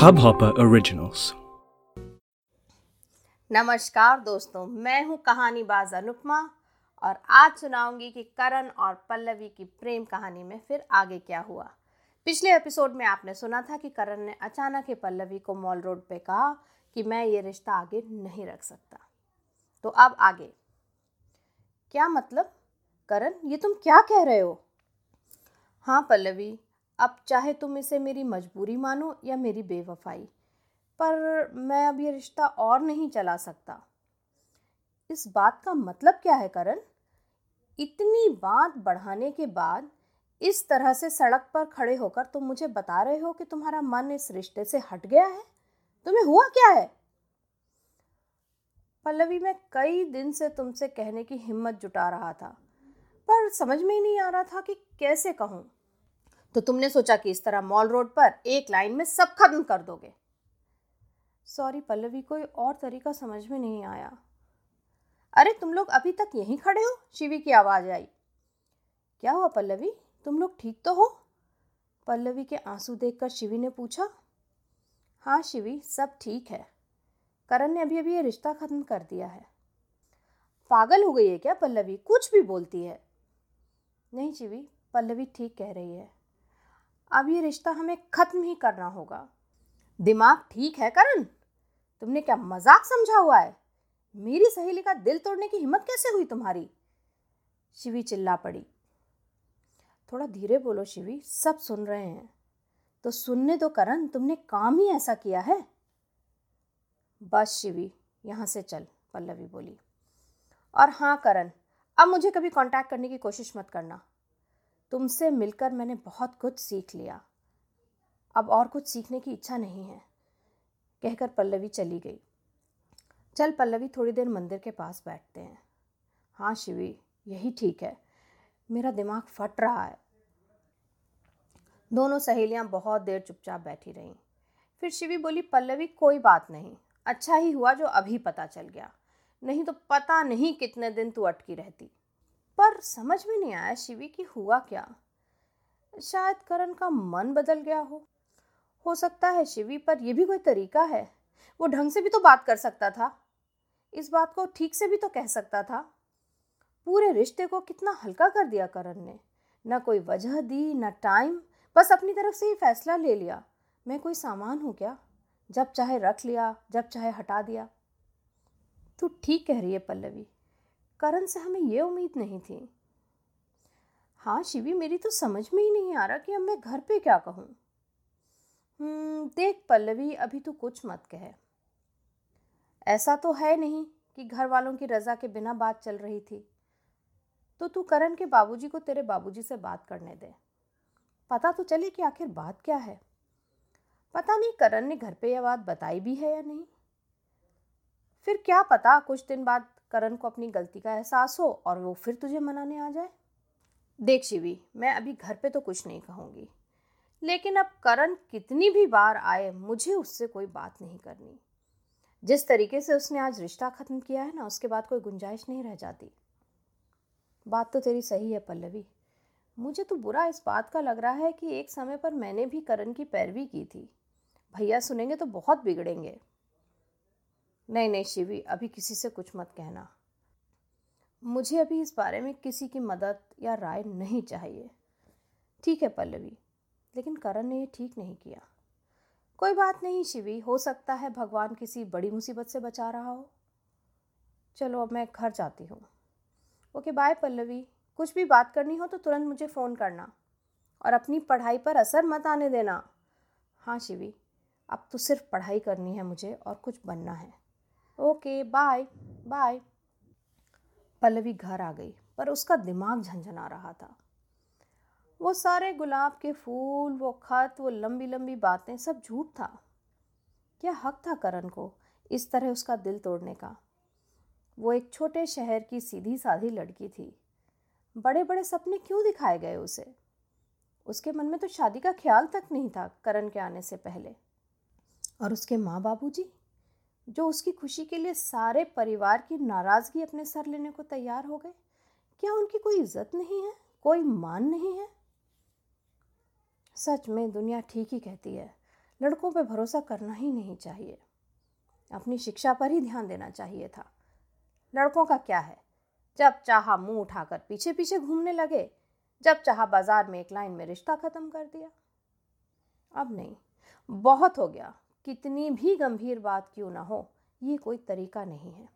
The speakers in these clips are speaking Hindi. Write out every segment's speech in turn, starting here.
Hubhopper Originals. नमस्कार दोस्तों, मैं हूँ कहानी बाज अनुपमा और आज सुनाऊँगी कि करण और पल्लवी की प्रेम कहानी में फिर आगे क्या हुआ। पिछले एपिसोड में आपने सुना था कि करण ने अचानक ही पल्लवी को मॉल रोड पे कहा कि मैं ये रिश्ता आगे नहीं रख सकता। तो अब आगे। क्या मतलब? करण, ये तुम क्या कह रहे हो? हाँ पल्लवी अब चाहे तुम इसे मेरी मजबूरी मानो या मेरी बेवफाई, पर मैं अब ये रिश्ता और नहीं चला सकता। इस बात का मतलब क्या है करण? इतनी बात बढ़ाने के बाद इस तरह से सड़क पर खड़े होकर तुम मुझे बता रहे हो कि तुम्हारा मन इस रिश्ते से हट गया है? तुम्हें हुआ क्या है? पल्लवी, मैं कई दिन से तुमसे कहने की हिम्मत जुटा रहा था, पर समझ में ही नहीं आ रहा था कि कैसे कहूँ। तो तुमने सोचा कि इस तरह मॉल रोड पर एक लाइन में सब खत्म कर दोगे। सॉरी पल्लवी, कोई और तरीका समझ में नहीं आया। अरे तुम लोग अभी तक यहीं खड़े हो? शिवी की आवाज़ आई। क्या हुआ पल्लवी? तुम लोग ठीक तो हो? पल्लवी के आँसू देखकर शिवी ने पूछा। हाँ शिवी, सब ठीक है। करण ने अभी अभी ये रिश्ता ख़त्म कर दिया है। पागल हो गई है क्या पल्लवी? कुछ भी बोलती है। नहीं शिवी, पल्लवी ठीक कह रही है। अब ये रिश्ता हमें ख़त्म ही करना होगा। दिमाग ठीक है करण? तुमने क्या मज़ाक समझा हुआ है? मेरी सहेली का दिल तोड़ने की हिम्मत कैसे हुई तुम्हारी? शिवी चिल्ला पड़ी। थोड़ा धीरे बोलो शिवी, सब सुन रहे हैं। तो सुनने दो करण, तुमने काम ही ऐसा किया है? बस शिवी, यहाँ से चल, पल्लवी बोली। और हाँ करण, अब मुझे कभी कांटेक्ट करने की कोशिश मत करना। तुमसे मिलकर मैंने बहुत कुछ सीख लिया। अब और कुछ सीखने की इच्छा नहीं है, कहकर पल्लवी चली गई। चल पल्लवी, थोड़ी देर मंदिर के पास बैठते हैं। हाँ शिवी, यही ठीक है। मेरा दिमाग फट रहा है। दोनों सहेलियाँ बहुत देर चुपचाप बैठी रहीं। फिर शिवी बोली, पल्लवी, कोई बात नहीं। अच्छा ही हुआ जो अभी पता चल गया। नहीं तो पता नहीं कितने दिन तू अटकी रहती। पर समझ में नहीं आया शिवी की हुआ क्या। शायद करण का मन बदल गया हो। हो सकता है शिवी पर यह भी कोई तरीका है। वो ढंग से भी तो बात कर सकता था। इस बात को ठीक से भी तो कह सकता था। पूरे रिश्ते को कितना हल्का कर दिया करण ने। ना कोई वजह दी, ना टाइम, बस अपनी तरफ़ से ही फैसला ले लिया। मैं कोई सामान हूँ क्या? जब चाहे रख लिया, जब चाहे हटा दिया। तू ठीक कह रही है पल्लवी। करण से हमें ये उम्मीद नहीं थी। हाँ शिवी मेरी तो समझ में ही नहीं आ रहा कि अब मैं घर पे क्या कहूँ। हम्म, देख पल्लवी अभी तो कुछ मत कहे। ऐसा तो है नहीं कि घर वालों की रज़ा के बिना बात चल रही थी। तो तू करण के बाबूजी को तेरे बाबूजी से बात करने दे। पता तो चले कि आखिर बात क्या है। पता नहीं करण ने घर पे यह बात बताई भी है या नहीं। फिर क्या पता कुछ दिन बाद करण को अपनी गलती का एहसास हो और वो फिर तुझे मनाने आ जाए? देख शिवी, मैं अभी घर पे तो कुछ नहीं कहूँगी। लेकिन अब करण कितनी भी बार आए, मुझे उससे कोई बात नहीं करनी। जिस तरीके से उसने आज रिश्ता ख़त्म किया है ना, उसके बाद कोई गुंजाइश नहीं रह जाती। बात तो तेरी सही है, पल्लवी। मुझे तो बुरा इस बात का लग रहा है कि एक समय पर मैंने भी करण की पैरवी की थी। भैया सुनेंगे तो बहुत बिगड़ेंगे। नहीं नहीं शिवी, अभी किसी से कुछ मत कहना। मुझे अभी इस बारे में किसी की मदद या राय नहीं चाहिए। ठीक है पल्लवी, लेकिन करण ने ये ठीक नहीं किया। कोई बात नहीं शिवी, हो सकता है भगवान किसी बड़ी मुसीबत से बचा रहा हो। चलो, अब मैं घर जाती हूँ। Okay, bye Pallavi. कुछ भी बात करनी हो तो तुरंत मुझे फ़ोन करना। और अपनी पढ़ाई पर असर मत आने देना। हाँ शिवी, अब तो सिर्फ़ पढ़ाई करनी है मुझे और कुछ बनना है। ओके बाय बाय पल्लवी घर आ गई, पर उसका दिमाग झंझना रहा था। वो सारे गुलाब के फूल, वो खत, वो लंबी लंबी बातें, सब झूठ था। क्या हक था करण को इस तरह उसका दिल तोड़ने का? वो एक छोटे शहर की सीधी साधी लड़की थी। बड़े बड़े सपने क्यों दिखाए गए उसे? उसके मन में तो शादी का ख्याल तक नहीं था करण के आने से पहले। और उसके माँ बाबू जी उसकी खुशी के लिए सारे परिवार की नाराज़गी अपने सर लेने को तैयार हो गए? क्या उनकी कोई इज़्ज़त नहीं है? कोई मान नहीं है? सच में दुनिया ठीक ही कहती है, लड़कों पर भरोसा करना ही नहीं चाहिए। अपनी शिक्षा पर ही ध्यान देना चाहिए था। लड़कों का क्या है? जब चाहा मुँह उठाकर पीछे पीछे घूमने लगे, जब चाहा बाज़ार में एक लाइन में रिश्ता ख़त्म कर दिया। अब नहीं, बहुत हो गया। कितनी भी गंभीर बात क्यों ना हो, ये कोई तरीका नहीं है।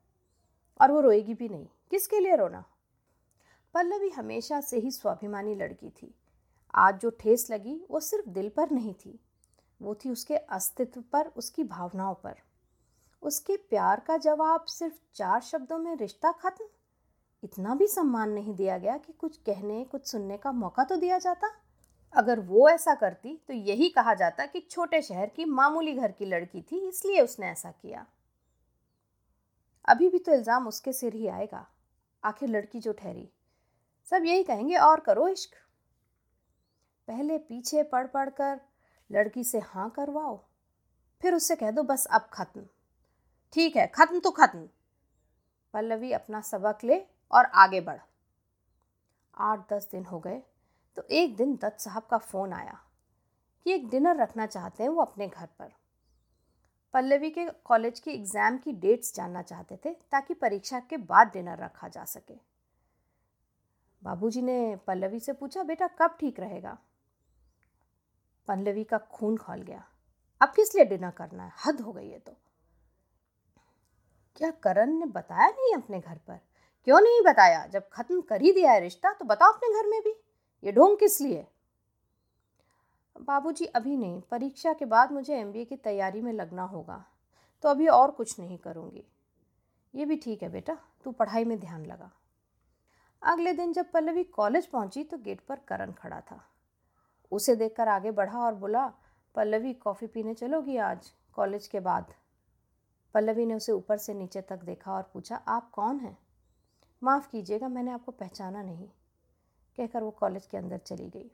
और वो रोएगी भी नहीं। किसके लिए रोना? पल्लवी हमेशा से ही स्वाभिमानी लड़की थी। आज जो ठेस लगी, वो सिर्फ़ दिल पर नहीं थी। वो थी उसके अस्तित्व पर, उसकी भावनाओं पर। उसके प्यार का जवाब सिर्फ़ चार शब्दों में रिश्ता खत्म? इतना भी सम्मान नहीं दिया गया कि कुछ कहने, कुछ सुनने का मौका तो दिया जाता? अगर वो ऐसा करती तो यही कहा जाता कि छोटे शहर की मामूली घर की लड़की थी, इसलिए उसने ऐसा किया। अभी भी तो इल्ज़ाम उसके सिर ही आएगा। आखिर लड़की जो ठहरी। सब यही कहेंगे, और करो इश्क। पहले पीछे पढ़ पढ़ कर लड़की से हाँ करवाओ, फिर उससे कह दो, बस अब खत्म। ठीक है, खत्म तो खत्म। पल्लवी अपना सबक ले और आगे बढ़। आठ दस दिन हो गए। तो एक दिन दत्त साहब का फ़ोन आया कि एक डिनर रखना चाहते हैं वो अपने घर पर। पल्लवी के कॉलेज की एग्ज़ाम की डेट्स जानना चाहते थे ताकि परीक्षा के बाद डिनर रखा जा सके। बाबूजी ने पल्लवी से पूछा, बेटा, कब ठीक रहेगा? पल्लवी का खून खोल गया। अब किस लिए डिनर करना है? हद हो गई है तो। क्या करण ने बताया नहीं अपने घर पर? क्यों नहीं बताया? जब खत्म कर ही दिया है रिश्ता तो बताओ अपने घर में भी। ये ढोंग किस लिए बाबूजी, अभी नहीं। परीक्षा के बाद मुझे एमबीए की तैयारी में लगना होगा तो अभी और कुछ नहीं करूँगी। ये भी ठीक है बेटा, तू पढ़ाई में ध्यान लगा। अगले दिन जब पल्लवी कॉलेज पहुँची तो गेट पर करण खड़ा था। उसे देखकर आगे बढ़ा और बोला, पल्लवी, कॉफ़ी पीने चलोगी आज, कॉलेज के बाद? पल्लवी ने उसे ऊपर से नीचे तक देखा और पूछा, आप कौन हैं? माफ़ कीजिएगा, मैंने आपको पहचाना नहीं। कहकर वो कॉलेज के अंदर चली गई।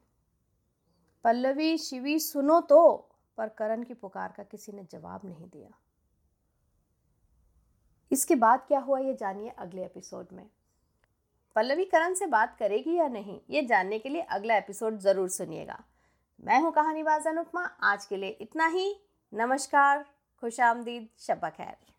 पल्लवी, शिवी सुनो तो पर करण की पुकार का किसी ने जवाब नहीं दिया। इसके बाद क्या हुआ ये जानिए अगले एपिसोड में। पल्लवी, करण से बात करेगी या नहीं, ये जानने के लिए अगला एपिसोड ज़रूर सुनिएगा। मैं हूँ कहानीबाज अनुपमा, आज के लिए इतना ही। नमस्कार, खुश आमदीद, शब्बा खैर।